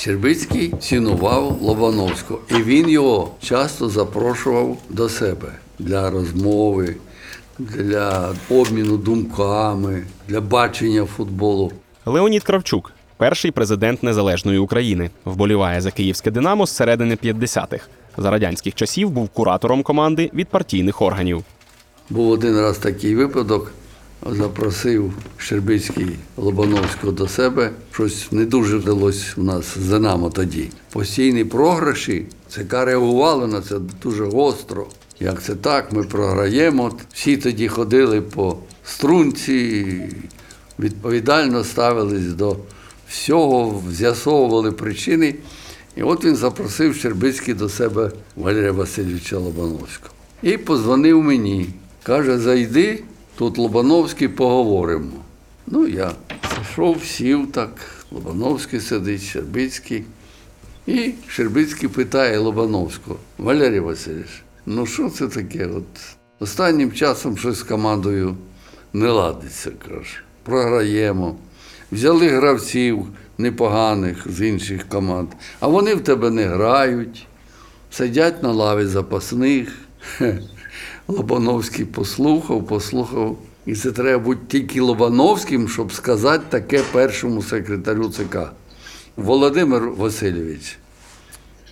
Щербицький цінував Лобановського, і він його часто запрошував до себе для розмови, для обміну думками, для бачення футболу. Леонід Кравчук, перший президент незалежної України, вболіває за київське Динамо з середини 50-х. За радянських часів був куратором команди від партійних органів. Був один раз такий випадок. Запросив Щербицький Лобановського до себе. Щось не дуже вдалося у нас з Динамо тоді. Постійні програші. ЦК реагувало на це дуже гостро. Як це так, ми програємо. Всі тоді ходили по струнці, відповідально ставились до всього, з'ясовували причини. І от він запросив Щербицький до себе Валерія Васильовича Лобановського. І позвонив мені. Каже, зайди, тут Лобановський поговоримо. Ну, я зайшов, сів так, Лобановський сидить, Щербицький. І Щербицький питає Лобановського, Валерій Васильович, ну що це таке? От останнім часом щось з командою не ладиться, каже. Програємо. Взяли гравців непоганих з інших команд, а вони в тебе не грають, сидять на лаві запасних. Хе. Лобановський послухав, послухав. І це треба бути тільки Лобановським, щоб сказати таке першому секретарю ЦК. Володимир Васильович,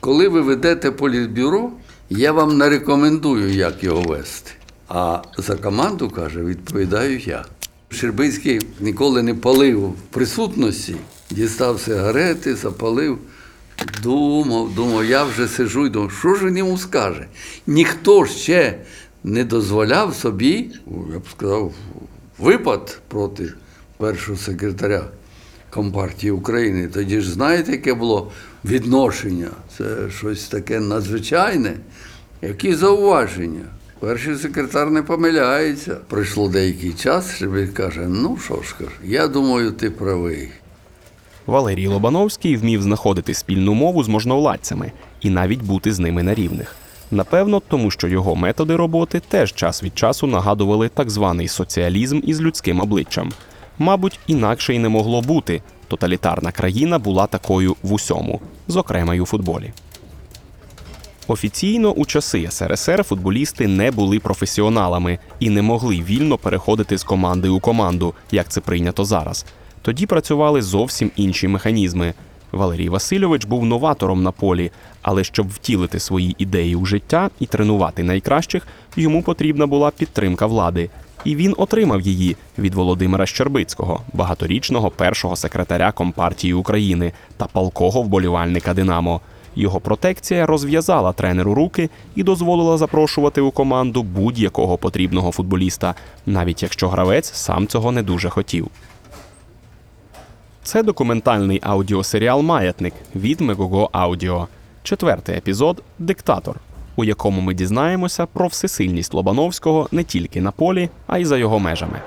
коли ви ведете політбюро, я вам не рекомендую, як його вести. А за команду, каже, відповідаю я. Щербицький ніколи не палив в присутності, дістав сигарети, запалив. Думав, думав, я вже сижу і думав, що ж він йому скаже? Ніхто ще не дозволяв собі, я б сказав, випад проти першого секретаря Компартії України. Тоді ж знаєте, яке було відношення? Це щось таке надзвичайне. Які зауваження? Перший секретар не помиляється. Пройшло деякий час, щоб він каже: ну що ж каже, я думаю, ти правий. Валерій Лобановський вмів знаходити спільну мову з можновладцями і навіть бути з ними на рівних. Напевно, тому що його методи роботи теж час від часу нагадували так званий соціалізм із людським обличчям. Мабуть, інакше й не могло бути. Тоталітарна країна була такою в усьому, зокрема й у футболі. Офіційно у часи СРСР футболісти не були професіоналами і не могли вільно переходити з команди у команду, як це прийнято зараз. Тоді працювали зовсім інші механізми. Валерій Васильович був новатором на полі, але щоб втілити свої ідеї у життя і тренувати найкращих, йому потрібна була підтримка влади. І він отримав її від Володимира Щербицького, багаторічного першого секретаря Компартії України та палкого вболівальника Динамо. Його протекція розв'язала тренеру руки і дозволила запрошувати у команду будь-якого потрібного футболіста, навіть якщо гравець сам цього не дуже хотів. Це документальний аудіосеріал Маятник від Мегого Аудіо. Четвертий епізод Диктатор, у якому ми дізнаємося про всесильність Лобановського не тільки на полі, а й за його межами.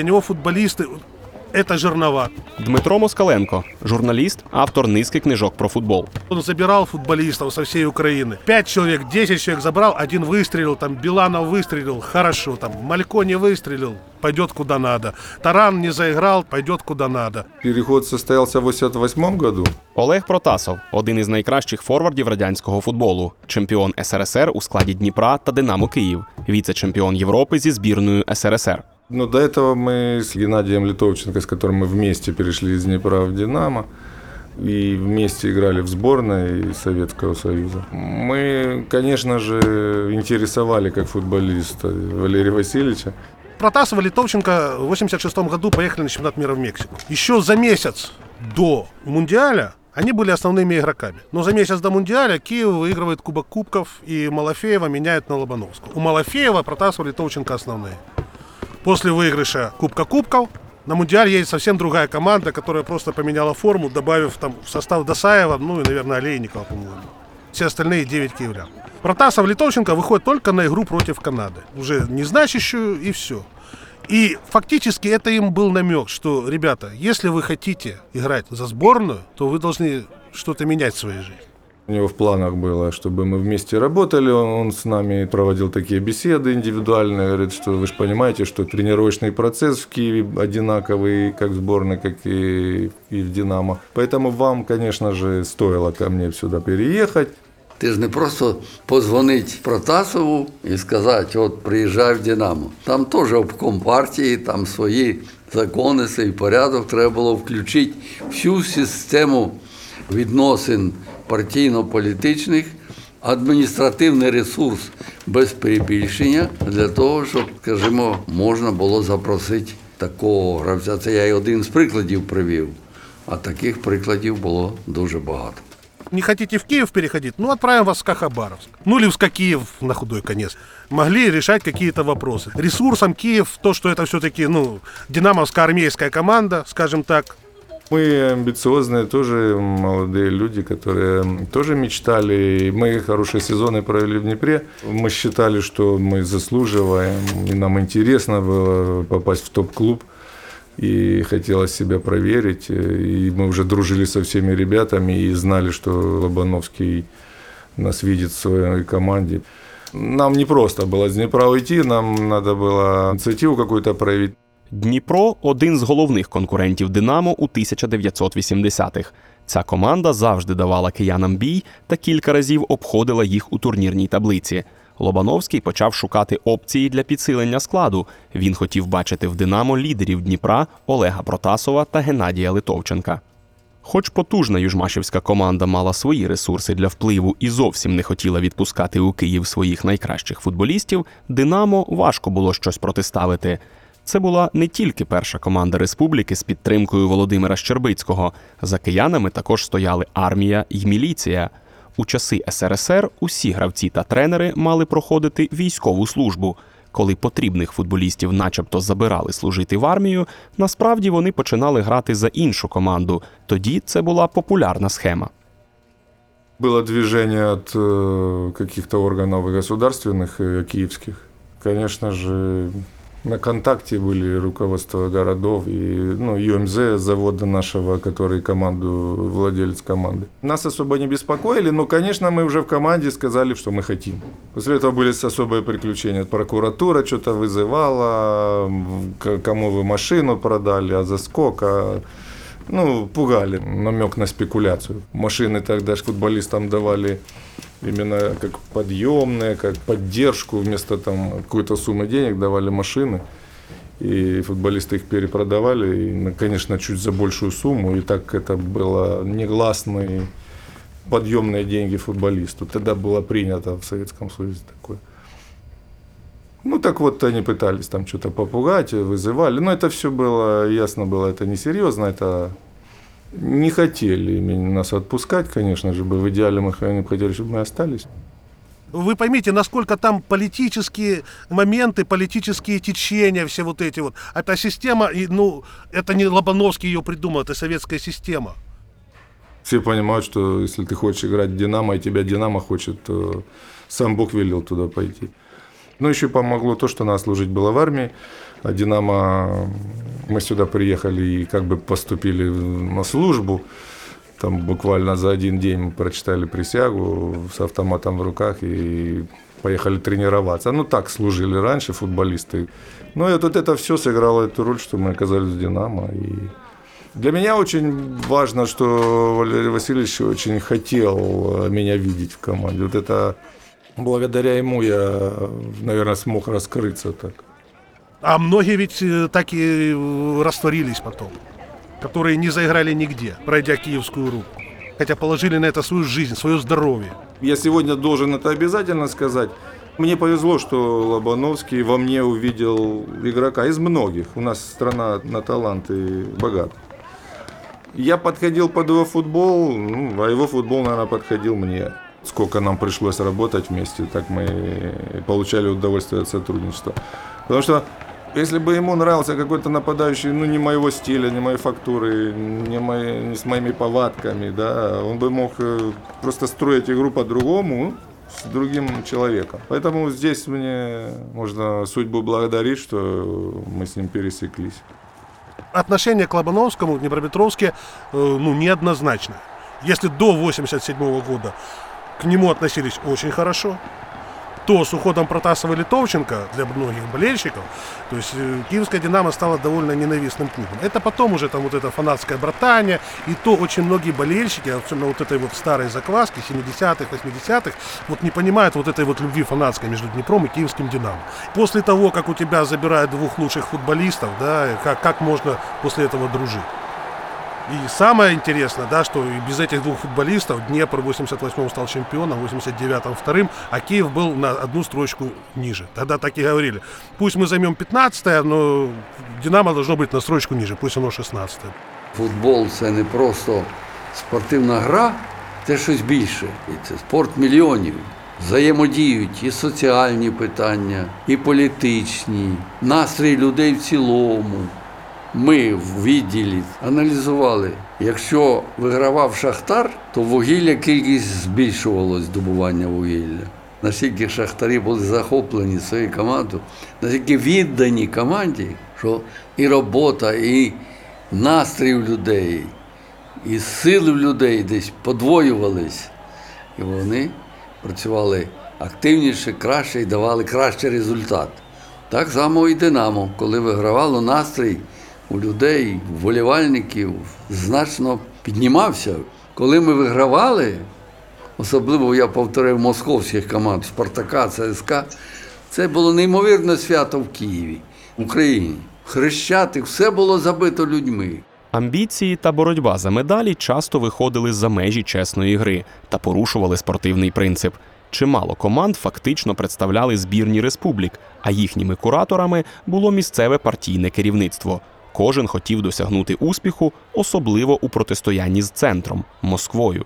Для него футболисты – это жернова. Дмитро Москаленко, журналіст, автор низки книжок про футбол. Он забирал футболистов со всей Украины. Пять человек, десять человек забрал, один выстрелил, там Биланов выстрелил, хорошо, там Малько не выстрелил, пойдет куда надо. Таран не заиграл, пойдет куда надо. Переход состоялся в 1988 году. Олег Протасов один із найкращих форвардів радянського футболу, чемпіон СРСР у складі Дніпра та Динамо Київ, віце-чемпіон Європи зі збірною СРСР. Но до этого мы с Геннадием Литовченко, с которым мы вместе перешли из Днепра в «Динамо», и вместе играли в сборной Советского Союза. Мы, конечно же, интересовали как футболиста Валерия Васильевича. Протасов и Литовченко в 86 году поехали на чемпионат мира в Мексику. Еще за месяц до Мундиаля они были основными игроками. Но за месяц до Мундиаля Киев выигрывает Кубок Кубков, и Малафеева меняют на Лобановского. У Малафеева Протасов и Литовченко основные. После выигрыша Кубка Кубков на Мундиаль едет совсем другая команда, которая просто поменяла форму, добавив там в состав Досаева, ну и, наверное, Олейникова, по-моему. Все остальные 9 киевлян. Протасов Литовченко выходит только на игру против Канады. Уже незначащую и все. И фактически это им был намек, что, ребята, если вы хотите играть за сборную, то вы должны что-то менять в своей жизни. У него в планах было, чтобы мы вместе работали. Он, он с нами проводил такие беседы индивидуальные. Говорит, что вы же понимаете, что тренировочный процесс в Киеве одинаковый как в сборной, как и, и в «Динамо». Поэтому вам, конечно же, стоило ко мне сюда переехать. Ти ж не просто позвонить Протасову і сказати, от приїжджай в Динамо. Там теж обком партії, там свої закони, свій порядок. Треба було включити всю систему відносин партійно-політичних, адміністративний ресурс без перебільшення для того, щоб, скажімо, можна було запросити такого гравця. Це я й один з прикладів привів, а таких прикладів було дуже багато. Не хотите в Киев переходить? Ну, отправим вас в Ска-Хабаровск. Ну, или в Ска-Киев на худой конец. Могли решать какие-то вопросы. Ресурсом Киев, то, что это все-таки, ну, динамовская армейская команда, скажем так, мы амбициозные тоже молодые люди, которые тоже мечтали. Мы хорошие сезоны провели в Днепре. Мы считали, что мы заслуживаем, и нам интересно было попасть в топ-клуб. И хотелось себя проверить. И мы уже дружили со всеми ребятами и знали, что Лобановский нас видит в своей команде. Нам не просто было с Днепра уйти, нам надо было инициативу какую-то проявить. Дніпро один з головних конкурентів Динамо у 1980-х. Ця команда завжди давала киянам бій та кілька разів обходила їх у турнірній таблиці. Лобановський почав шукати опції для підсилення складу. Він хотів бачити в Динамо лідерів Дніпра Олега Протасова та Геннадія Литовченка. Хоч потужна южмашівська команда мала свої ресурси для впливу і зовсім не хотіла відпускати у Київ своїх найкращих футболістів, Динамо важко було щось протиставити. Це була не тільки перша команда республіки з підтримкою Володимира Щербицького. За киянами також стояли армія й міліція. У часи СРСР усі гравці та тренери мали проходити військову службу. Коли потрібних футболістів начебто забирали служити в армію, насправді вони починали грати за іншу команду. Тоді це була популярна схема. Было движение от э, каких-то органов государственных, э, киевских. На контакте были руководство городов и ну, ЮМЗ завода нашего, который команду, владелец команды. Нас особо не беспокоили, но, конечно, мы уже в команде сказали, что мы хотим. После этого были особые приключения. Прокуратура что-то вызывала, кому вы машину продали, а за сколько. Ну, пугали, намек на спекуляцию. Машины тогда футболистам давали именно как подъемные, как поддержку, вместо там какой-то суммы денег давали машины. И футболисты их перепродавали, и, ну, конечно, чуть за большую сумму. И так это было негласные подъемные деньги футболисту. Тогда было принято в Советском Союзе такое. Ну, так вот, они пытались там что-то попугать, вызывали. Но это все было, ясно было, это несерьезно, это не хотели нас отпускать, конечно же, бы. В идеале мы хотели, чтобы мы остались. Вы поймите, насколько там политические моменты, политические течения, все вот эти вот. Эта система, ну, это не Лобановский ее придумал, это советская система. Все понимают, что если ты хочешь играть в «Динамо», и тебя «Динамо» хочет, то сам Бог велел туда пойти. Но еще помогло то, что надо служить было в армии, а «Динамо» мы сюда приехали и как бы поступили на службу. Там буквально за один день мы прочитали присягу с автоматом в руках и поехали тренироваться. Ну, так служили раньше футболисты. Ну, и вот это все сыграло эту роль, что мы оказались в «Динамо». И для меня очень важно, что Валерий Васильевич очень хотел меня видеть в команде. Вот это благодаря ему я, наверное, смог раскрыться так. А многие ведь э, так и э, растворились потом, которые не заиграли нигде, пройдя киевскую руку. Хотя положили на это свою жизнь, свое здоровье. Я сегодня должен это обязательно сказать. Мне повезло, что Лобановский во мне увидел игрока из многих. У нас страна на таланты богата. Я подходил под его футбол, ну, а его футбол, наверное, подходил мне. Сколько нам пришлось работать вместе, так мы получали удовольствие от сотрудничества. Потому что если бы ему нравился какой-то нападающий, ну, не моего стиля, не моей фактуры, не, мои- не с моими повадками, да, он бы мог э, просто строить игру по-другому, с другим человеком. Поэтому здесь мне можно судьбу благодарить, что мы с ним пересеклись. Отношение к Лобановскому в Днепропетровске э, ну, неоднозначное. Если до 87 года к нему относились очень хорошо, то с уходом Протасова и Литовченко для многих болельщиков, то есть э, киевская «Динамо» стала довольно ненавистным клубом. Это потом уже там вот это фанатское братание, и то очень многие болельщики, особенно вот этой вот старой закваски 70-х, 80-х, вот не понимают вот этой вот любви фанатской между Днепром и киевским «Динамо». После того, как у тебя забирают двух лучших футболистов, да, как, как можно после этого дружить? И самое интересное, да, что и без этих двух футболистов Днепр в 88-м стал чемпионом, в 89-м вторым, а Киев был на одну строчку ниже. Тогда так и говорили. Пусть мы займем 15 но Динамо должно быть на строчку ниже, пусть оно 16 Футбол це не просто спортивна гра, це щось більше. І це спорт мільйонів. Взаємодіють і соціальні питання, і політичні, настрій людей в цілому. Ми в відділі аналізували, якщо вигравав Шахтар, то вугілля кількість збільшувалось здобування вугілля. Наскільки шахтарі були захоплені своєю командою, наскільки віддані команді, що і робота, і настрій людей, і сили людей десь подвоювались. І вони працювали активніше, краще і давали кращий результат. Так само і Динамо, коли вигравало настрій у людей, у волівальників, значно піднімався. Коли ми вигравали, особливо я повторив московських команд Спартака, ЦСКА, це було неймовірне свято в Києві, в Україні. Хрещатик, все було забито людьми. Амбіції та боротьба за медалі часто виходили за межі чесної гри та порушували спортивний принцип. Чимало команд фактично представляли збірні республік, а їхніми кураторами було місцеве партійне керівництво. Кожен хотів досягнути успіху, особливо у протистоянні з центром Москвою.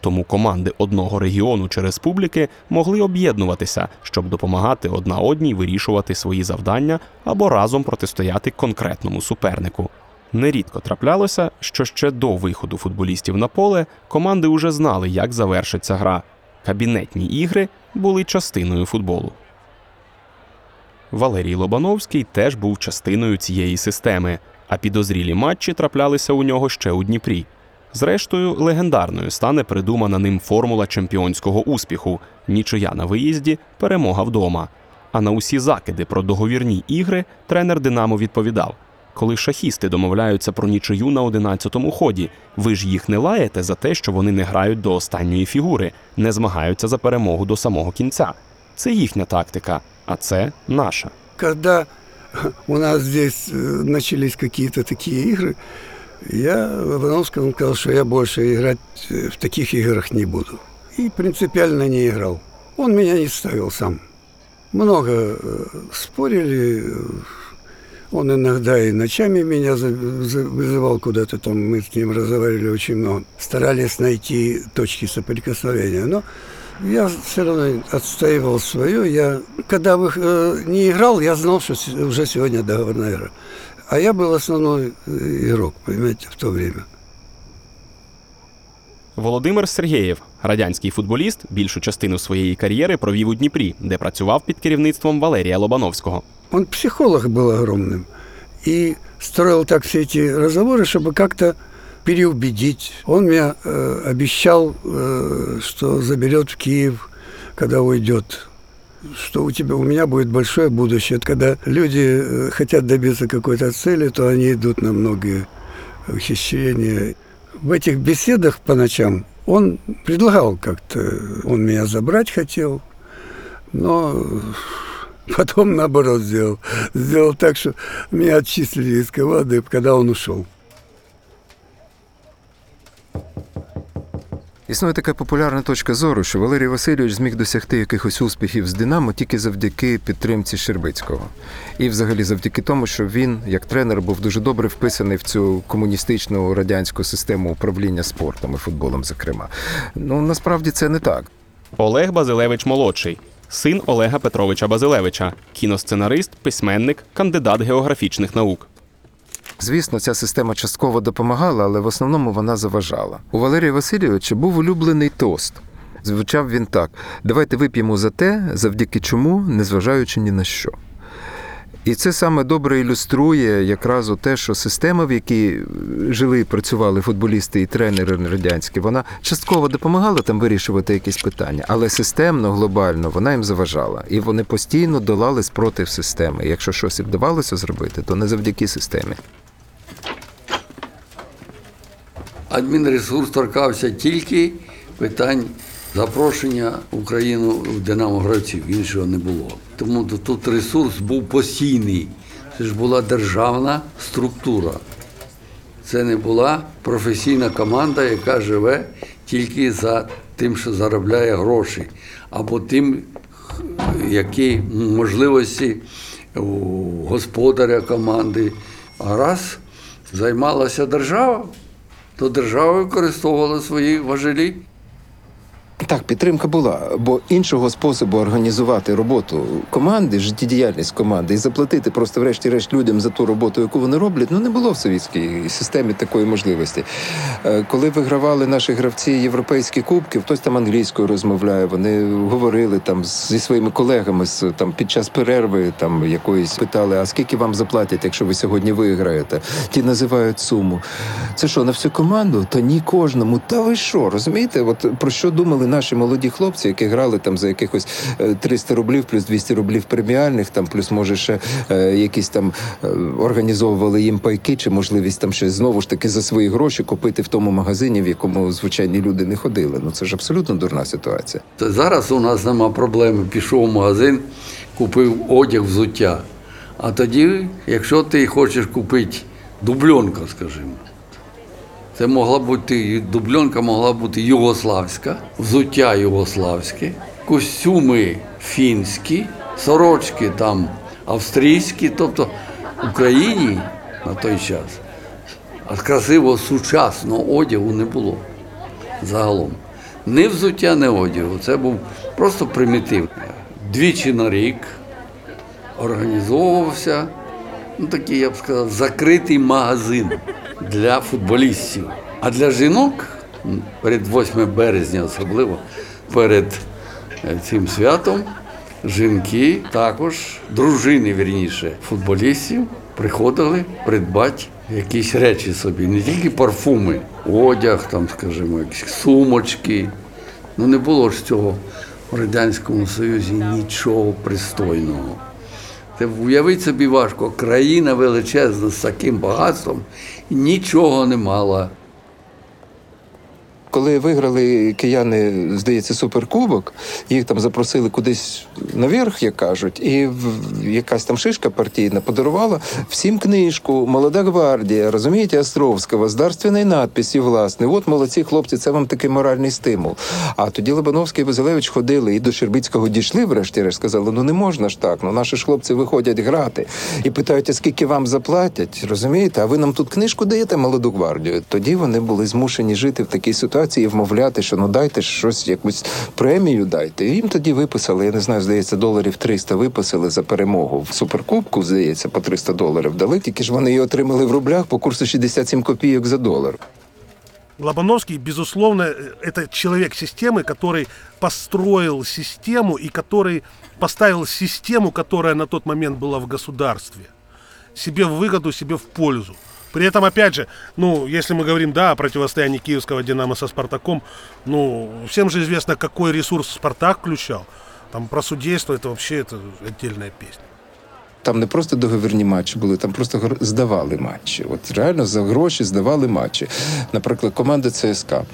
Тому команди одного регіону чи республіки могли об'єднуватися, щоб допомагати одна одній вирішувати свої завдання або разом протистояти конкретному супернику. Нерідко траплялося, що ще до виходу футболістів на поле команди уже знали, як завершиться гра. Кабінетні ігри були частиною футболу. Валерій Лобановський теж був частиною цієї системи, а підозрілі матчі траплялися у нього ще у Дніпрі. Зрештою, легендарною стане придумана ним формула чемпіонського успіху: нічия на виїзді, перемога вдома. А на усі закиди про договірні ігри тренер Динамо відповідав: коли шахісти домовляються про нічию на 11-му ході, ви ж їх не лаєте за те, що вони не грають до останньої фігури, не змагаються за перемогу до самого кінця. Це їхня тактика, а це наша. Когда у нас здесь э, начались какие-то такие игры, я Лобановскому сказал, что я больше играть э, в таких играх не буду. И принципиально не играл. Он меня не ставил сам. Много э, спорили. Он иногда и ночами меня вызывал куда-то там, мы с ним разговаривали очень много. Старались найти точки соприкосновения. Но я все равно отстаивал свое. Я, когда вы, э, не играл, я знал, что с- уже сегодня договорная игра. А я был основной э, игрок, понимаете, в то время. Володимир Сергєєв, радянський футболіст, більшу частину своєї кар'єри провів у Дніпрі, де працював під керівництвом Валерія Лобановського. Он психолог был огромным. И строил так все эти разговоры, чтобы как-то переубедить. Он мне э, обещал, э, что заберет в Киев, когда уйдет. Что у тебя, у меня будет большое будущее. Когда люди э, хотят добиться какой-то цели, то они идут на многие ухищрения. В этих беседах по ночам он предлагал как-то, он меня забрать хотел, но Потом, наоборот, сделал. Сделал так, что меня отчислили из команды, когда он ушел. Існує така популярна точка зору, що Валерій Васильович зміг досягти якихось успіхів з Динамо тільки завдяки підтримці Щербицького. І взагалі завдяки тому, що він, як тренер, був дуже добре вписаний в цю комуністичну радянську систему управління спортом і футболом, зокрема. Ну насправді це не так. Олег Базилевич молодший, син Олега Петровича Базилевича, кіносценарист, письменник, кандидат географічних наук. Звісно, ця система частково допомагала, але в основному вона заважала. У Валерія Васильовича був улюблений тост. Звучав він так: давайте вип'ємо за те, завдяки чому, незважаючи ні на що. І це саме добре ілюструє якраз те, що система, в якій жили і працювали футболісти і тренери радянські, вона частково допомагала там вирішувати якісь питання, але системно, глобально вона їм заважала. І вони постійно долали спротив системи. Якщо щось і вдавалося зробити, то не завдяки системі. Адмінресурс торкався тільки питань запрошення Україну в Динамо гравців. Іншого не було. Тому тут- ресурс був постійний. Це ж була державна структура. Це не була професійна команда, яка живе тільки за тим, що заробляє гроші, або тим, які можливості господаря команди. А раз займалася держава, то держава використовувала свої важелі. Так, підтримка була, бо іншого способу організувати роботу команди, життєдіяльність команди і заплатити просто, врешті-решт, людям за ту роботу, яку вони роблять, ну не було в совітській системі такої можливості. Е, Коли вигравали наші гравці європейські кубки, хтось там англійською розмовляє, вони говорили там зі своїми колегами там під час перерви, там якоїсь питали, а скільки вам заплатять, якщо ви сьогодні виграєте? Ті називають суму. Це що, на всю команду? Та ні кожному. Та ви що, розумієте? От про що думали наші молоді хлопці, які грали там за якихось е, 300 рублів, плюс 200 рублів преміальних, там плюс може ще е, якісь там е, організовували їм пайки, чи можливість там щось знову ж таки за свої гроші купити в тому магазині, в якому звичайні люди не ходили. Ну це ж абсолютно дурна ситуація. То зараз у нас нема проблеми. Пішов в магазин, купив одяг, взуття. А тоді, якщо ти хочеш купити дубльонка, скажімо, це могла бути дубльонка могла бути югославська, взуття югославське, костюми фінські, сорочки там австрійські, тобто в Україні на той час. Красивого сучасного одягу не було загалом. Ні взуття, ні одягу. Це був просто примітив. Двічі на рік організовувався ну, такий, я б сказав, закритий магазин для футболістів. А для жінок перед 8 березня, особливо перед е, цим святом, жінки також, дружини, вірніше, футболістів, приходили придбати якісь речі собі, не тільки парфуми, одяг, там, скажімо, якісь сумочки. Ну не було ж цього в Радянському Союзі нічого пристойного. Це уявити собі важко. Країна величезна з таким багатством нічого не мала. Коли виграли кияни, здається, суперкубок, їх там запросили кудись наверх, як кажуть, і якась там шишка партійна подарувала всім книжку Молода гвардія, розумієте, Островського, з дарственною надписі, власне. От молодці хлопці, це вам такий моральний стимул. А тоді Лобановський і Вазилевич ходили і до Щербицького дійшли, врешті-решт сказали: ну не можна ж так. Ну наші ж хлопці виходять грати і питають, а скільки вам заплатять, розумієте? А ви нам тут книжку даєте молоду гвардію? Тоді вони були змушені жити в такій ситуації і вмовляти, що ну дайте ж щось, якусь премію дайте. І їм тоді виписали, я не знаю, здається, доларів 300 виписали за перемогу в суперкубку, здається, по 300 доларів дали. Тільки ж вони її отримали в рублях по курсу 67 копійок за долар. Лобановский, безусловно, э, это человек системы, который построил систему и который поставил систему, которая на тот момент была в государстве. Себе в выгоду, себе в пользу. При этом, опять же, ну, если мы говорим, да, о противостоянии киевского «Динамо» со «Спартаком», ну, всем же известно, какой ресурс «Спартак» включал. Там про судейство это вообще это отдельная песня. Там не просто договірні матчі були, там просто здавали матчі. От реально за гроші здавали матчі. Наприклад, команда ЦСКА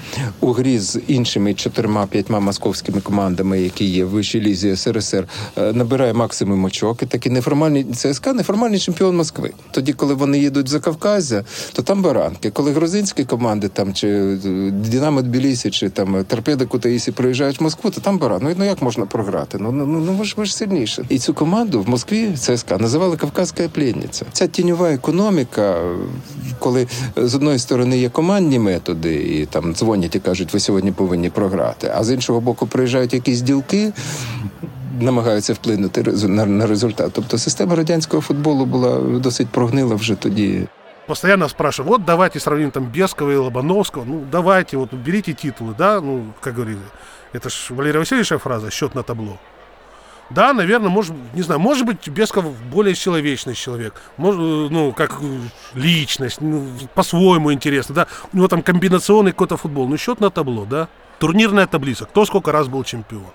у грі з іншими чотирма-п'ятьма московськими командами, які є в вищій лізі СРСР, е, набирає максимум очок. І такий неформальний ЦСКА неформальний чемпіон Москви. Тоді, коли вони їдуть за Кавказя, то там баранки. Коли грузинські команди там чи е, Динамо Тбілісі, чи там Торпеда Кутаїсі приїжджають в Москву, то там баран. Ну, ну як можна програти? Ну ну ну ну, ви ж ви ж сильніше. І цю команду в Москві ЦСКА називали Кавказька пленниця. Ця тіньова економіка, коли з одної сторони є командні методи, і там дзвонять і кажуть, ви сьогодні повинні програти. А з іншого боку, приїжджають якісь ділки. Намагаються вплинути на, результат. Тобто система радянського футболу була досить прогнила вже тоді. постоянно спрашивают, вот давайте сравним там Бескова и Лобановского, ну давайте, вот берите титулы, да, ну, как говорили, это ж Валерия Васильевича фраза, счет на табло. Да, наверное, может, не знаю, может быть, Бесков более человечный человек, может, э, ну, как э, личность, ну, по-своему интересно, да, у него там комбинационный какой-то футбол, ну, счет на табло, да, турнирная таблица, кто сколько раз был чемпион.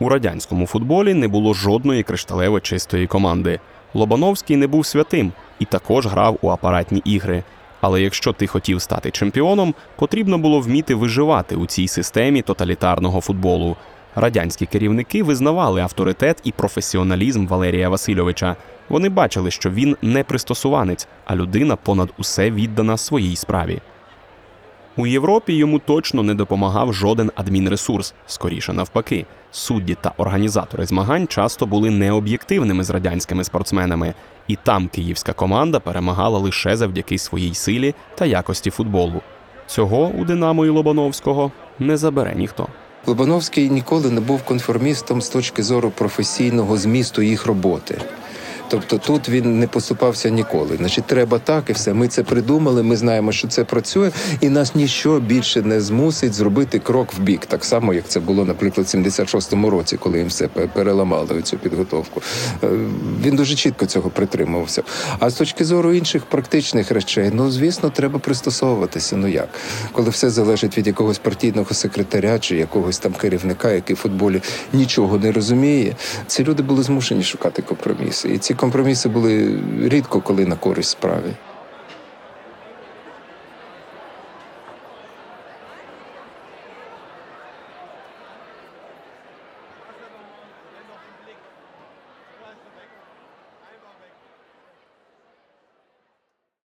У радянському футболі не було жодної кришталево чистої команди. Лобановський не був святим і також грав у апаратні ігри. Але якщо ти хотів стати чемпіоном, потрібно було вміти виживати у цій системі тоталітарного футболу. Радянські керівники визнавали авторитет і професіоналізм Валерія Васильовича. Вони бачили, що він не пристосуванець, а людина понад усе віддана своїй справі. У Європі йому точно не допомагав жоден адмінресурс, скоріше навпаки. Судді та організатори змагань часто були необ'єктивними з радянськими спортсменами, і там київська команда перемагала лише завдяки своїй силі та якості футболу. Цього у Динамо і Лобановського не забере ніхто. Лобановський ніколи не був конформістом з точки зору професійного змісту їх роботи. Тобто тут він не поступався ніколи. Значить, треба так і все. Ми це придумали. Ми знаємо, що це працює, і нас ніщо більше не змусить зробити крок в бік, так само як це було, наприклад, в 76-му році, коли їм все пе- переламали цю підготовку. Е, Він дуже чітко цього притримувався. А з точки зору інших практичних речей, ну звісно, треба пристосовуватися. Ну як, коли все залежить від якогось партійного секретаря чи якогось там керівника, який в футболі нічого не розуміє, ці люди були змушені шукати компроміси. І ці компроміси були рідко коли на користь справі.